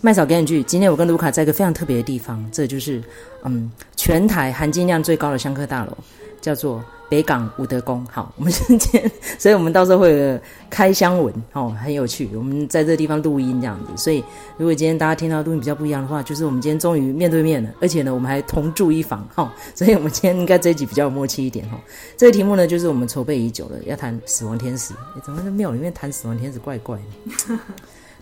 麦嫂给你句，今天我跟卢卡在一个非常特别的地方，这就是嗯，全台含金量最高的香客大楼，叫做北港武德宫。好，我们今天，所以我们到时候会有开箱文哦，很有趣。我们在这个地方录音这样子，所以如果今天大家听到录音比较不一样的话，就是我们今天终于面对面了，而且呢，我们还同住一房哈、所以我们今天应该这一集比较有默契一点哈、哦。这个题目呢，就是我们筹备已久了，要谈死亡天使。诶怎么在庙里面谈死亡天使怪怪的？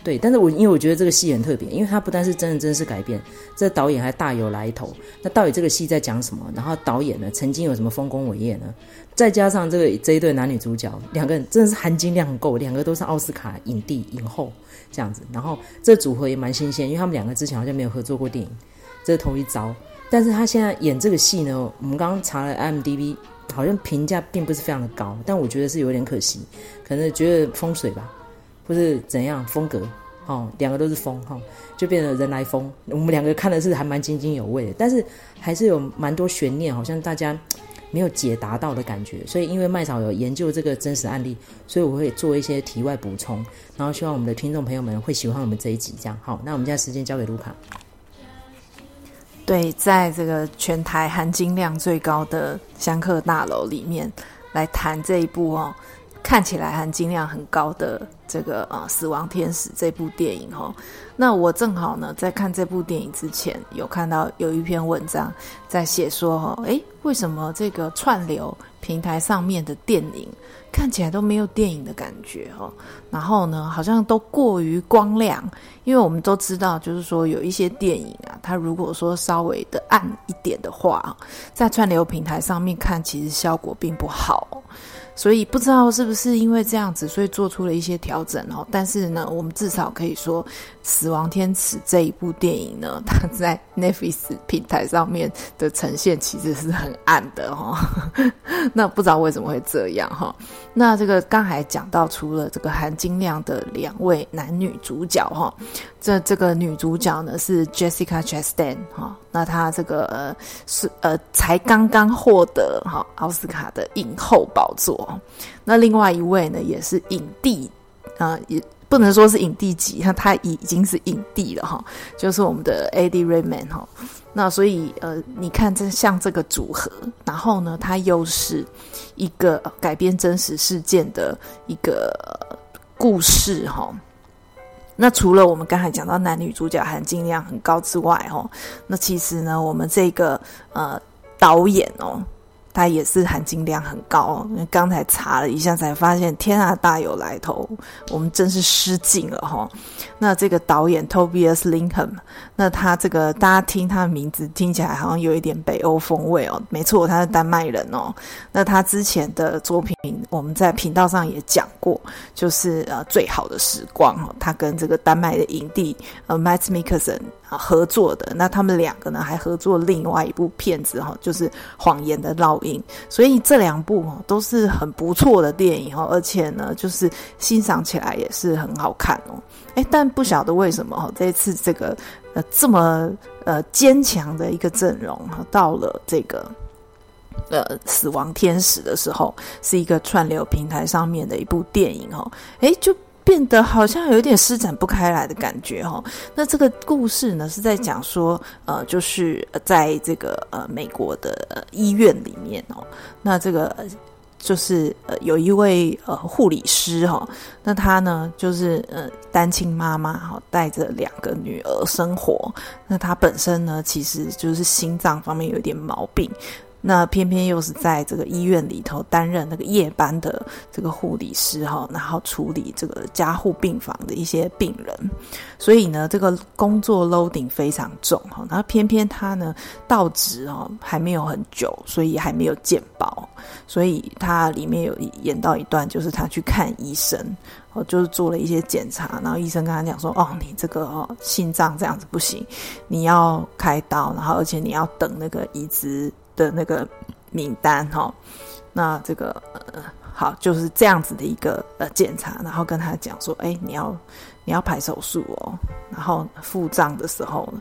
对，但是我因为我觉得这个戏很特别，因为它不但是真人真事改编，这导演还大有来头。那到底这个戏在讲什么？然后导演呢，曾经有什么丰功伟业呢？再加上这个这一对男女主角，两个人真的是含金量很够，两个都是奥斯卡影帝影后这样子。然后这组合也蛮新鲜，因为他们两个之前好像没有合作过电影，这是头一遭。但是他现在演这个戏呢，我们刚刚查了 m d b 好像评价并不是非常的高，但我觉得是有点可惜，可能觉得风水吧。或是怎样风格，哦，两个都是风，哈、哦，就变成人来风。我们两个看的是还蛮津津有味的，但是还是有蛮多悬念，好像大家没有解答到的感觉。所以因为麦嫂有研究这个真实案例，所以我会做一些题外补充，然后希望我们的听众朋友们会喜欢我们这一集。这样，好，那我们现在时间交给卢卡。对，在这个全台含金量最高的香客大楼里面来谈这一部哦。看起来含金量很高的这个呃《死亡天使》这部电影哈，那我正好呢在看这部电影之前，有看到有一篇文章在写说哈，诶，为什么这个串流平台上面的电影看起来都没有电影的感觉哈？然后呢，好像都过于光亮，因为我们都知道，就是说有一些电影啊，它如果说稍微的暗一点的话，在串流平台上面看，其实效果并不好。所以不知道是不是因为这样子，所以做出了一些调整哦。但是呢，我们至少可以说，《死亡天使》这一部电影呢，它在 Netflix 平台上面的呈现其实是很暗的哈。那不知道为什么会这样哈。那这个刚才讲到，除了这个含金量的两位男女主角哈，这这个女主角呢是 Jessica Chastain 哈。那她这个是呃才刚刚获得哈奥斯卡的影后宝座。那另外一位呢也是影帝啊，也不能说是影帝级，那他已经是影帝了哈，就是我们的 Eddie Redmayne 哈。那所以呃，你看这像这个组合，然后呢，它又是一个改编真实事件的一个故事哈。那除了我们刚才讲到男女主角含金量很高之外哈，那其实呢，我们这个呃导演哦。他也是含金量很高，刚才查了一下才发现，天啊，大有来头，我们真是失敬了哈。那这个导演 Tobias Lindholm，那他这个大家听他的名字听起来好像有一点北欧风味哦，没错，他是丹麦人哦。那他之前的作品我们在频道上也讲过，就是呃最好的时光哦，他跟这个丹麦的影帝呃 Mads Mikkelsen 合作的，那他们两个呢还合作另外一部片子哈，就是《谎言的烙印》，所以这两部哦都是很不错的电影哈，而且呢，就是欣赏起来也是很好看哦。诶，但不晓得为什么哈，这一次这个呃这么呃坚强的一个阵容，到了这个呃《死亡天使》的时候，是一个串流平台上面的一部电影哈，诶就。变得好像有点施展不开来的感觉哈。那这个故事呢，是在讲说，呃，就是在这个呃美国的医院里面哦，那这个就是呃有一位呃护理师哈，那他呢就是呃单亲妈妈哈，带着两个女儿生活。那他本身呢，其实就是心脏方面有一点毛病。那偏偏又是在这个医院里头担任那个夜班的这个护理师哈，然后处理这个加护病房的一些病人，所以呢，这个工作 loading 非常重哈。然后偏偏他呢到职哦还没有很久，所以还没有健保，所以他里面有演到一段，就是他去看医生，哦，就是做了一些检查，然后医生跟他讲说，哦，你这个哦心脏这样子不行，你要开刀，然后而且你要等那个移植。的那个名单哈，那这个呃好就是这样子的一个呃检查，然后跟他讲说，哎，你要你要排手术哦，然后付账的时候呢，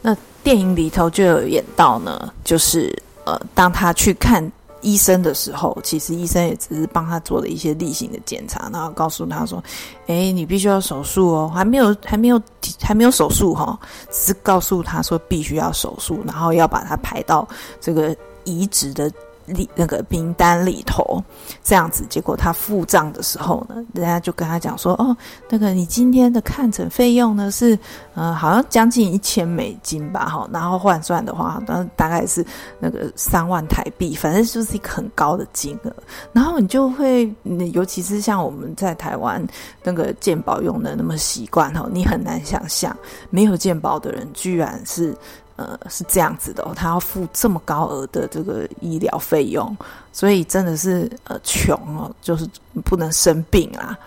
那电影里头就有演到呢，就是呃当他去看医生的时候，其实医生也只是帮他做了一些例行的检查，然后告诉他说：“诶，你必须要手术哦，还没有，还没有，还没有手术哈、哦，只是告诉他说必须要手术，然后要把它排到这个移植的。”里那个名单里头，这样子，结果他付账的时候呢，人家就跟他讲说，哦，那个你今天的看诊费用呢是，呃，好像将近一千美金吧，哈，然后换算的话，那大概是那个三万台币，反正就是一个很高的金额。然后你就会，尤其是像我们在台湾那个健保用的那么习惯哈，你很难想象没有健保的人居然是。呃，是这样子的哦，他要付这么高额的这个医疗费用，所以真的是呃穷哦，就是不能生病啊，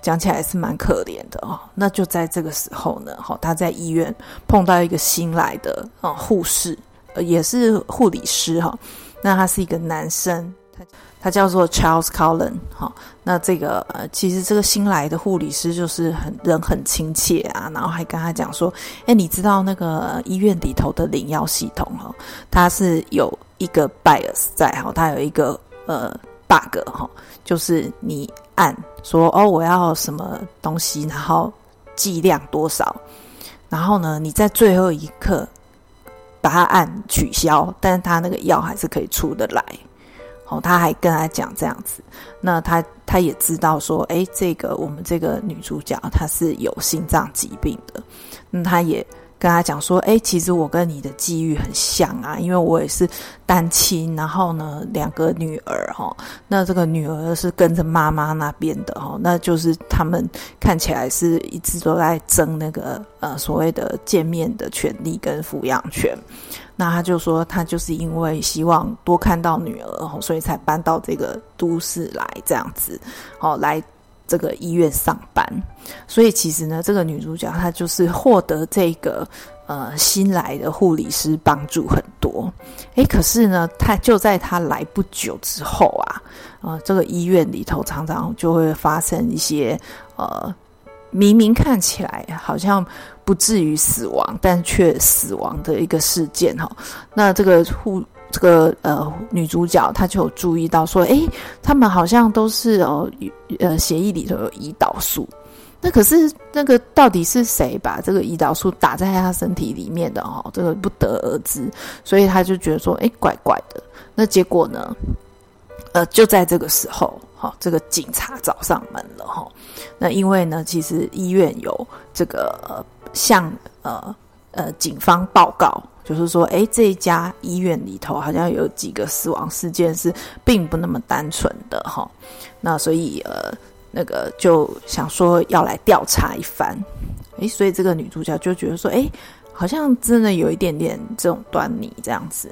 讲起来是蛮可怜的哦。那就在这个时候呢，哈，他在医院碰到一个新来的呃护士，呃，也是护理师哈，那他是一个男生。他叫做 Charles Cullen，哈，那这个呃，其实这个新来的护理师就是很人很亲切啊，然后还跟他讲说，哎，你知道那个医院里头的领药系统哈，它是有一个 bias 在哈，它有一个呃 bug 哈，就是你按说哦我要什么东西，然后剂量多少，然后呢你在最后一刻把它按取消，但是它那个药还是可以出得来。哦，他还跟他讲这样子，那他他也知道说，诶，这个我们这个女主角她是有心脏疾病的，那他也。跟他讲说，哎，其实我跟你的际遇很像啊，因为我也是单亲，然后呢，两个女儿哈，那这个女儿是跟着妈妈那边的哈，那就是他们看起来是一直都在争那个呃所谓的见面的权利跟抚养权。那他就说，他就是因为希望多看到女儿，所以才搬到这个都市来这样子，好来。这个医院上班，所以其实呢，这个女主角她就是获得这个呃新来的护理师帮助很多。诶，可是呢，她就在她来不久之后啊，呃，这个医院里头常常就会发生一些呃明明看起来好像不至于死亡，但却死亡的一个事件哈。那这个护这个呃女主角她就有注意到说，诶，他们好像都是哦。呃，协议里头有胰岛素，那可是那个到底是谁把这个胰岛素打在他身体里面的哦？这个不得而知，所以他就觉得说，哎，怪怪的。那结果呢？呃，就在这个时候，哈、哦，这个警察找上门了哈、哦。那因为呢，其实医院有这个向呃呃警方报告，就是说，哎，这一家医院里头好像有几个死亡事件是并不那么单纯的哈。哦那所以呃，那个就想说要来调查一番，诶，所以这个女主角就觉得说，诶，好像真的有一点点这种端倪这样子。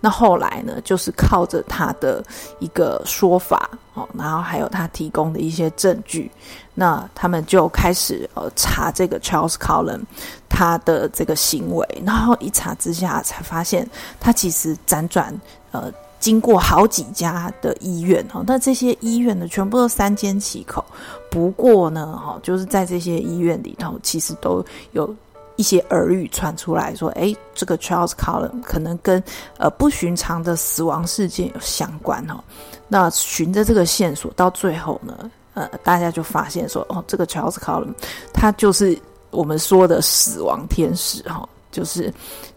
那后来呢，就是靠着他的一个说法哦，然后还有他提供的一些证据，那他们就开始呃查这个 Charles Cullen 他的这个行为，然后一查之下才发现他其实辗转呃。经过好几家的医院哈，那这些医院呢，全部都三缄其口。不过呢，哈，就是在这些医院里头，其实都有一些耳语传出来说，诶，这个 Charles Cullen 可能跟呃不寻常的死亡事件有相关哦。那循着这个线索，到最后呢，呃，大家就发现说，哦，这个 Charles Cullen 他就是我们说的死亡天使哈，就是。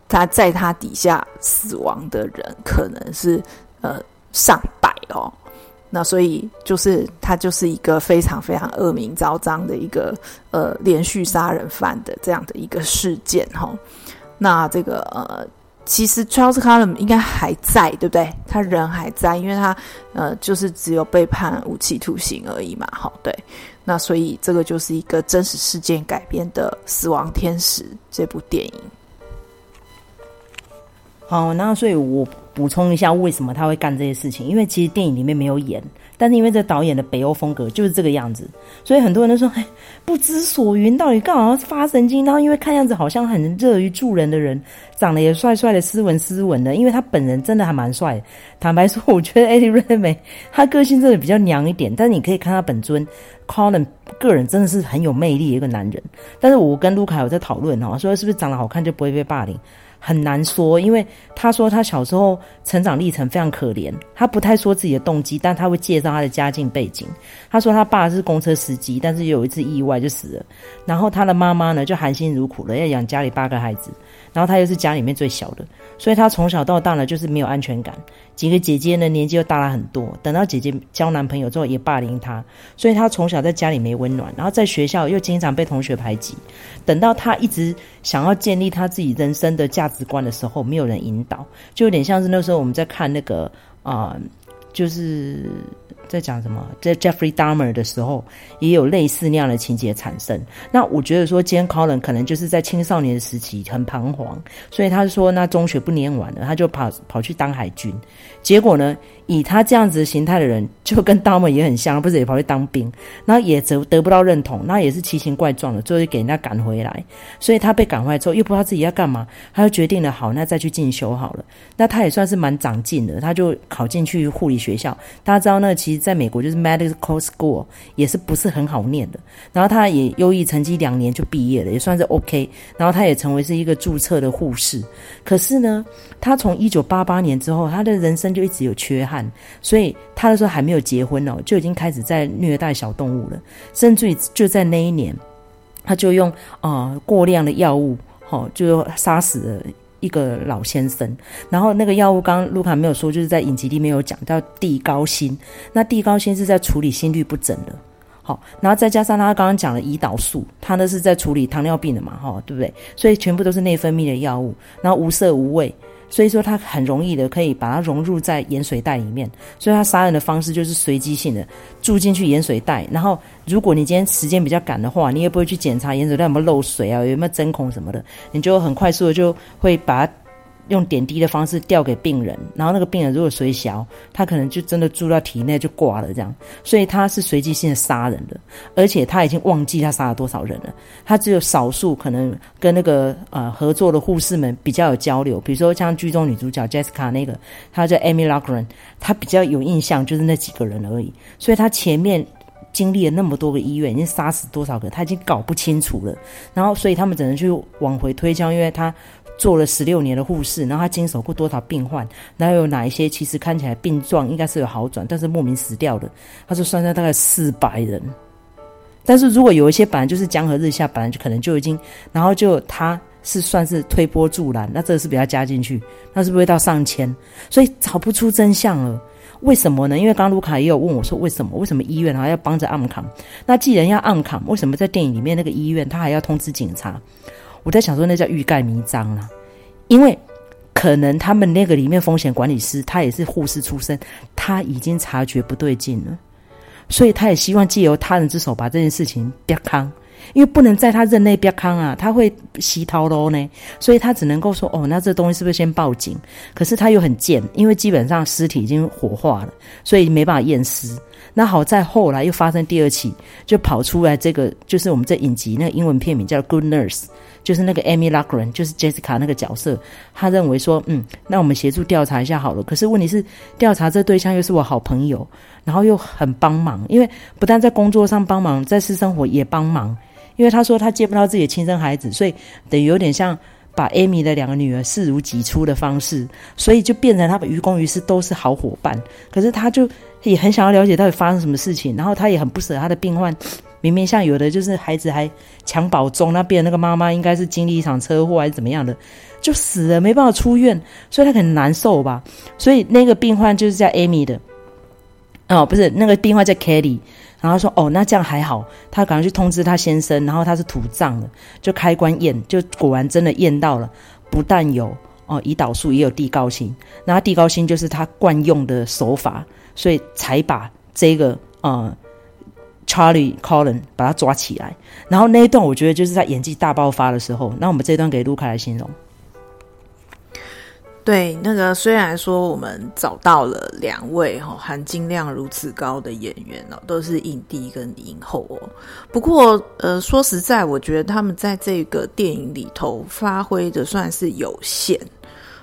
他在他底下死亡的人可能是呃上百哦，那所以就是他就是一个非常非常恶名昭彰的一个呃连续杀人犯的这样的一个事件哈、那这个呃其实 Charles Cullen 应该还在对不对？他人还在，因为他呃就是只有被判无期徒刑而已嘛。好、对。那所以这个就是一个真实事件改编的《死亡天使》这部电影。好，那所以我补充一下，为什么他会干这些事情？因为其实电影里面没有演，但是因为这导演的北欧风格就是这个样子，所以很多人都说，哎，不知所云，到底干嘛发神经？然后因为看样子好像很乐于助人的人，长得也帅帅的，斯文斯文的，因为他本人真的还蛮帅。坦白说，我觉得 Eddie Redmay，他个性真的比较娘一点，但是你可以看他本尊，Colin 个人真的是很有魅力的一个男人。但是我跟卢卡有在讨论哈，说是不是长得好看就不会被霸凌？很难说，因为他说他小时候成长历程非常可怜，他不太说自己的动机，但他会介绍他的家境背景。他说他爸是公车司机，但是有一次意外就死了，然后他的妈妈呢就含辛茹苦了要养家里八个孩子，然后他又是家里面最小的，所以他从小到大呢就是没有安全感。几个姐姐呢年纪又大了很多，等到姐姐交男朋友之后也霸凌他，所以他从小在家里没温暖，然后在学校又经常被同学排挤。等到他一直想要建立他自己人生的价值观的时候，没有人引导，就有点像是那时候我们在看那个啊、就是。在讲什么？在 Jeffrey Dahmer 的时候，也有类似那样的情节产生。那我觉得说，今天 Colin 可能就是在青少年的时期很彷徨，所以他说，那中学不念完了，他就跑跑去当海军。结果呢，以他这样子的形态的人，就跟 Dahmer 也很像，不是也跑去当兵，然后也得得不到认同，那也是奇形怪状的，最后给人家赶回来。所以他被赶回来之后，又不知道自己要干嘛，他就决定了，好，那再去进修好了。那他也算是蛮长进的，他就考进去护理学校。大家知道，那其实在美国就是 medical school，也是不是很好念的。然后他也优异成绩两年就毕业了，也算是 OK。然后他也成为是一个注册的护士。可是呢，他从一九八八年之后，他的人生就一直有缺憾，所以他那时候还没有结婚哦，就已经开始在虐待小动物了，甚至于就在那一年，他就用呃过量的药物，哦，就杀死了一个老先生。然后那个药物，刚刚卢卡没有说，就是在影集里面有讲到地高辛，那地高辛是在处理心率不整的，好，然后再加上他刚刚讲的胰岛素，他那是在处理糖尿病的嘛，哈，对不对？所以全部都是内分泌的药物，然后无色无味。所以说，它很容易的可以把它融入在盐水袋里面。所以它杀人的方式就是随机性的住进去盐水袋。然后，如果你今天时间比较赶的话，你也不会去检查盐水袋有没有漏水啊，有没有针孔什么的，你就很快速的就会把它。用点滴的方式吊给病人，然后那个病人如果随小，他可能就真的住到体内就挂了这样。所以他是随机性的杀人的，而且他已经忘记他杀了多少人了。他只有少数可能跟那个呃合作的护士们比较有交流，比如说像剧中女主角 Jessica 那个，她叫 Amy Lockren，她比较有印象就是那几个人而已。所以他前面经历了那么多个医院，已经杀死多少个，他已经搞不清楚了。然后所以他们只能去往回推敲，因为他。做了十六年的护士，然后他经手过多少病患，然后有哪一些其实看起来病状应该是有好转，但是莫名死掉的，他说算下大概四百人。但是如果有一些本来就是江河日下，本来就可能就已经，然后就他是算是推波助澜，那这个是比较加进去，那是不是会到上千？所以找不出真相了。为什么呢？因为刚刚卢卡也有问我说，为什么？为什么医院还要帮着暗扛？那既然要暗扛，为什么在电影里面那个医院他还要通知警察？我在想说，那叫欲盖弥彰啊，因为可能他们那个里面风险管理师，他也是护士出身，他已经察觉不对劲了，所以他也希望借由他人之手把这件事情别康，因为不能在他任内别康啊，他会洗头喽呢，所以他只能够说，哦，那这东西是不是先报警？可是他又很贱，因为基本上尸体已经火化了，所以没办法验尸。那好在后来又发生第二起，就跑出来这个，就是我们这影集那个英文片名叫《Good Nurse》。就是那个 Amy Loughren，就是 Jessica 那个角色，他认为说，嗯，那我们协助调查一下好了。可是问题是，调查这对象又是我好朋友，然后又很帮忙，因为不但在工作上帮忙，在私生活也帮忙。因为他说他接不到自己的亲生孩子，所以等于有点像把 Amy 的两个女儿视如己出的方式，所以就变成他们于公于私都是好伙伴。可是他就也很想要了解到底发生什么事情，然后他也很不舍他的病患。明明像有的就是孩子还襁褓中，那边那个妈妈应该是经历一场车祸还是怎么样的，就死了没办法出院，所以他很难受吧。所以那个病患就是叫 Amy 的，哦，不是那个病患叫 Kelly，然后说哦，那这样还好，他赶快去通知他先生，然后他是土葬的，就开棺验，就果然真的验到了，不但有哦胰岛素，也有地高辛，那地高辛就是他惯用的手法，所以才把这个呃。Charlie Colin 把他抓起来，然后那一段我觉得就是在演技大爆发的时候。那我们这一段给卢卡来形容。对，那个虽然说我们找到了两位哈含金量如此高的演员哦，都是影帝跟影后哦。不过呃，说实在，我觉得他们在这个电影里头发挥的算是有限。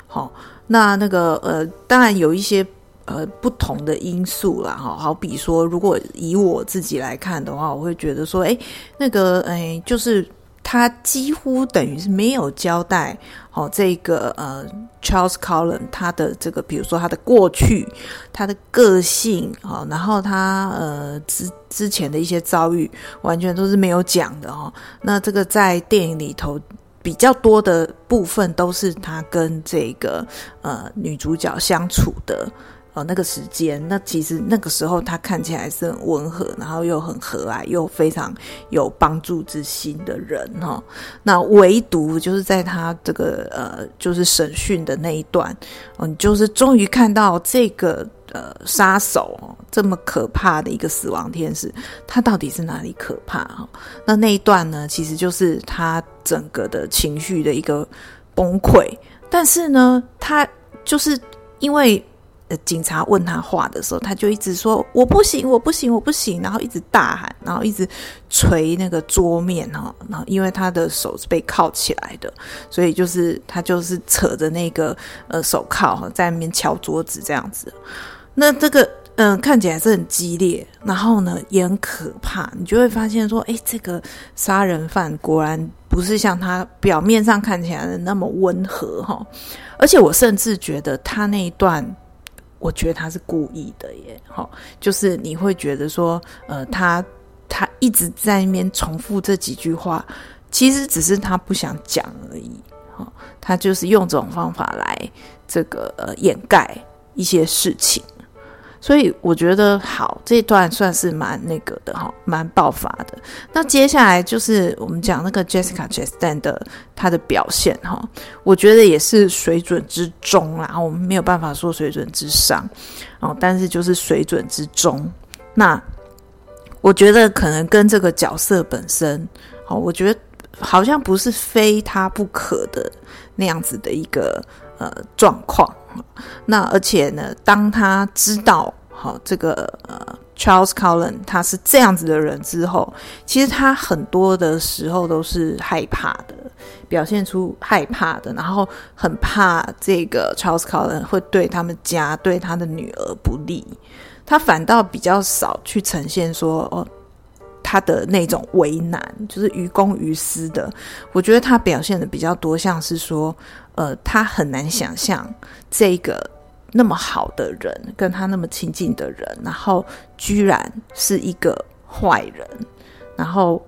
好，那那个呃，当然有一些。呃，不同的因素啦，哈，好比说，如果以我自己来看的话，我会觉得说，哎，那个，哎，就是他几乎等于是没有交代哦，这个呃，Charles Cullen 他的这个，比如说他的过去、他的个性哦，然后他呃之之前的一些遭遇，完全都是没有讲的哦。那这个在电影里头比较多的部分，都是他跟这个呃女主角相处的。那个时间，那其实那个时候他看起来是很温和，然后又很和蔼，又非常有帮助之心的人哈。那唯独就是在他这个呃，就是审讯的那一段，嗯，就是终于看到这个呃杀手，这么可怕的一个死亡天使，他到底是哪里可怕哈？那那一段呢，其实就是他整个的情绪的一个崩溃，但是呢，他就是因为。警察问他话的时候，他就一直说我不行，我不行，我不行，然后一直大喊，然后一直捶那个桌面哈，然后因为他的手是被铐起来的，所以就是他就是扯着那个呃手铐，在那边敲桌子这样子。那这个嗯、看起来是很激烈，然后呢也很可怕，你就会发现说，哎，这个杀人犯果然不是像他表面上看起来的那么温和哈，而且我甚至觉得他那一段。我觉得他是故意的耶，好，就是你会觉得说，呃，他他一直在那边重复这几句话，其实只是他不想讲而已，好，他就是用这种方法来这个呃掩盖一些事情。所以我觉得好，这一段算是蛮那个的哈，蛮爆发的。那接下来就是我们讲那个 Jessica Chastain 的她的表现哈，我觉得也是水准之中啦，我们没有办法说水准之上哦，但是就是水准之中。那我觉得可能跟这个角色本身，哦，我觉得好像不是非他不可的那样子的一个呃状况。那而且呢，当他知道好这个呃 Charles Cullen 他是这样子的人之后，其实他很多的时候都是害怕的，表现出害怕的，然后很怕这个 Charles Cullen 会对他们家对他的女儿不利，他反倒比较少去呈现说哦他的那种为难，就是于公于私的。我觉得他表现的比较多，像是说。呃，他很难想象这个那么好的人，跟他那么亲近的人，然后居然是一个坏人。然后，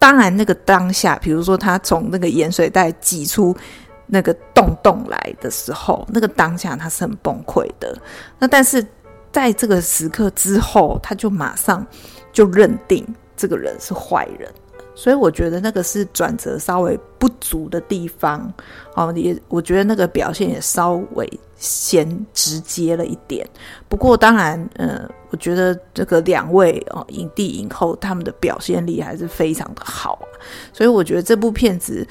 当然那个当下，比如说他从那个盐水袋挤出那个洞洞来的时候，那个当下他是很崩溃的。那但是在这个时刻之后，他就马上就认定这个人是坏人。所以我觉得那个是转折稍微不足的地方，哦，也我觉得那个表现也稍微先直接了一点。不过当然，呃，我觉得这个两位哦影帝影后他们的表现力还是非常的好，所以我觉得这部片子。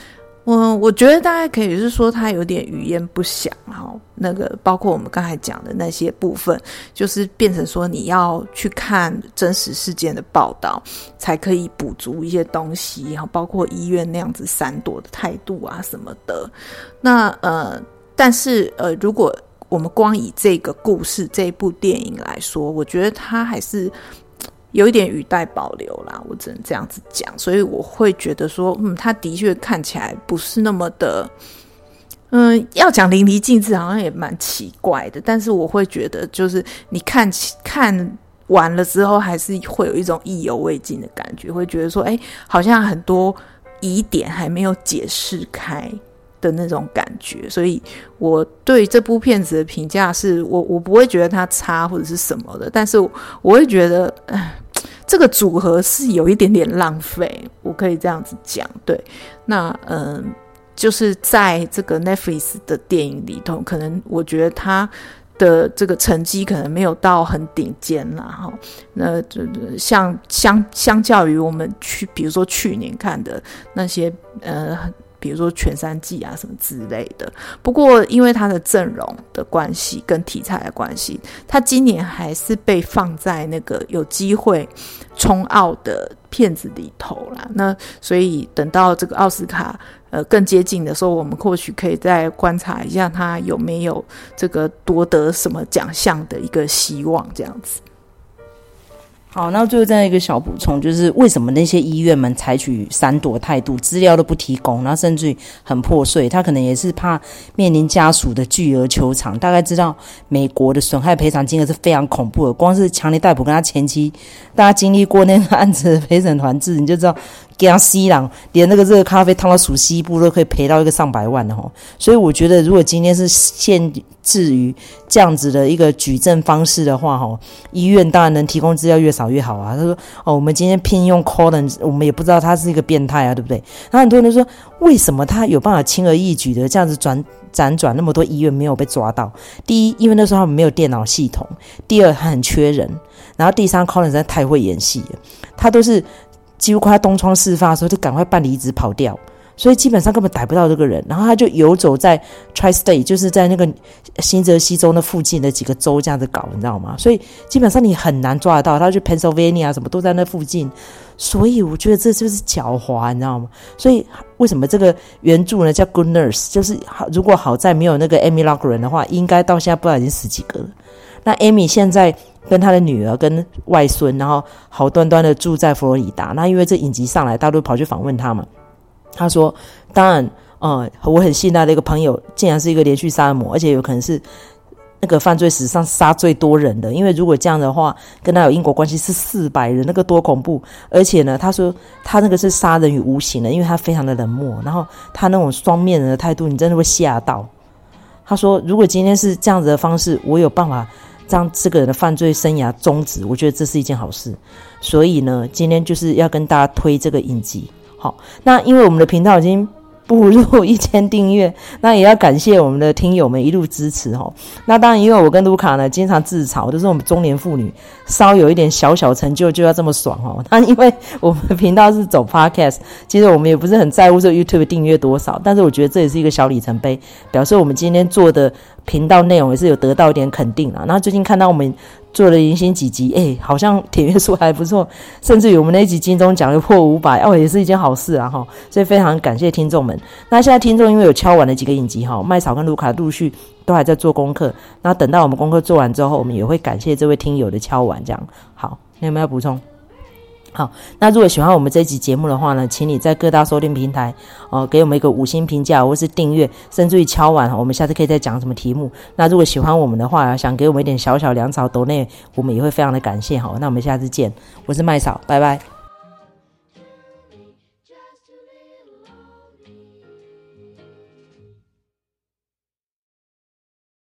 我我觉得大概可以是说，他有点语焉不详哈。那个包括我们刚才讲的那些部分，就是变成说你要去看真实事件的报道，才可以补足一些东西。然后包括医院那样子闪躲的态度啊什么的。那呃，但是呃，如果我们光以这个故事这部电影来说，我觉得它还是。有一点语带保留啦，我只能这样子讲，所以我会觉得说，嗯，他的确看起来不是那么的，嗯，要讲淋漓尽致，好像也蛮奇怪的。但是我会觉得，就是你看起看完了之后，还是会有一种意犹未尽的感觉，会觉得说，哎，好像很多疑点还没有解释开的那种感觉。所以我对这部片子的评价是我我不会觉得它差或者是什么的，但是我，会觉得，哎。这个组合是有一点点浪费，我可以这样子讲。对，那嗯，就是在这个 Netflix 的电影里头，可能我觉得他的这个成绩可能没有到很顶尖啦。哈。那就像相相较于我们去，比如说去年看的那些呃。比如说全三季啊什么之类的，不过因为他的阵容的关系跟题材的关系，他今年还是被放在那个有机会冲奥的片子里头啦。那所以等到这个奥斯卡呃更接近的时候，我们或许可以再观察一下他有没有这个夺得什么奖项的一个希望这样子。好，那最后再一个小补充，就是为什么那些医院们采取闪躲态度，资料都不提供，然后甚至于很破碎，他可能也是怕面临家属的巨额求偿。大概知道美国的损害赔偿金额是非常恐怖的，光是强尼戴普跟他前妻，大家经历过那个案子的陪审团制，你就知道。给他吸氧，连那个热咖啡烫到属西部都可以赔到一个上百万的吼，所以我觉得如果今天是现至于这样子的一个举证方式的话哈，医院当然能提供资料越少越好啊。他说哦，我们今天聘用 Colin，我们也不知道他是一个变态啊，对不对？然后很多人都说，为什么他有办法轻而易举的这样子转辗转那么多医院没有被抓到？第一，因为那时候他们没有电脑系统；第二，他很缺人；然后第三，Colin 实在太会演戏了，他都是。几乎快东窗事发的时候，就赶快办离职跑掉，所以基本上根本逮不到这个人。然后他就游走在 Tri-State，就是在那个新泽西州那附近的几个州这样子搞，你知道吗？所以基本上你很难抓得到。他去 Pennsylvania 什么都在那附近，所以我觉得这就是狡猾，你知道吗？所以为什么这个原著呢叫 Good Nurse？就是好如果好在没有那个 Amy Loughren 的话，应该到现在不知道已经死几个了。那 Amy 现在。跟他的女儿、跟外孙，然后好端端的住在佛罗里达。那因为这影集上来，大家都跑去访问他嘛。他说：“当然，呃，我很信赖的一个朋友，竟然是一个连续杀人魔，而且有可能是那个犯罪史上杀最多人的。因为如果这样的话，跟他有因果关系是四百人，那个多恐怖！而且呢，他说他那个是杀人于无形的，因为他非常的冷漠，然后他那种双面人的态度，你真的会吓到。他说，如果今天是这样子的方式，我有办法。”让这个人的犯罪生涯终止，我觉得这是一件好事。所以呢，今天就是要跟大家推这个影集。好，那因为我们的频道已经。步入 一千订阅，那也要感谢我们的听友们一路支持哦。那当然，因为我跟卢卡呢经常自嘲，都是我们中年妇女稍有一点小小成就就要这么爽哦。那因为我们的频道是走 Podcast，其实我们也不是很在乎这 YouTube 订阅多少，但是我觉得这也是一个小里程碑，表示我们今天做的频道内容也是有得到一点肯定啊。那最近看到我们。做了迎新几集，哎、好像点阅数还不错，甚至于我们那集金钟奖又破五百，哦，也是一件好事啊，哈，所以非常感谢听众们。那现在听众因为有敲完了几个影集，哈，麦草跟卢卡陆续都还在做功课，那等到我们功课做完之后，我们也会感谢这位听友的敲完，这样好，你有没有补充？好，那如果喜欢我们这集节目的话呢，请你在各大收听平台哦、给我们一个五星评价，或是订阅，甚至于敲碗，我们下次可以再讲什么题目。那如果喜欢我们的话，想给我们一点小小粮草，抖内我们也会非常的感谢。好，那我们下次见，我是麦嫂，拜拜。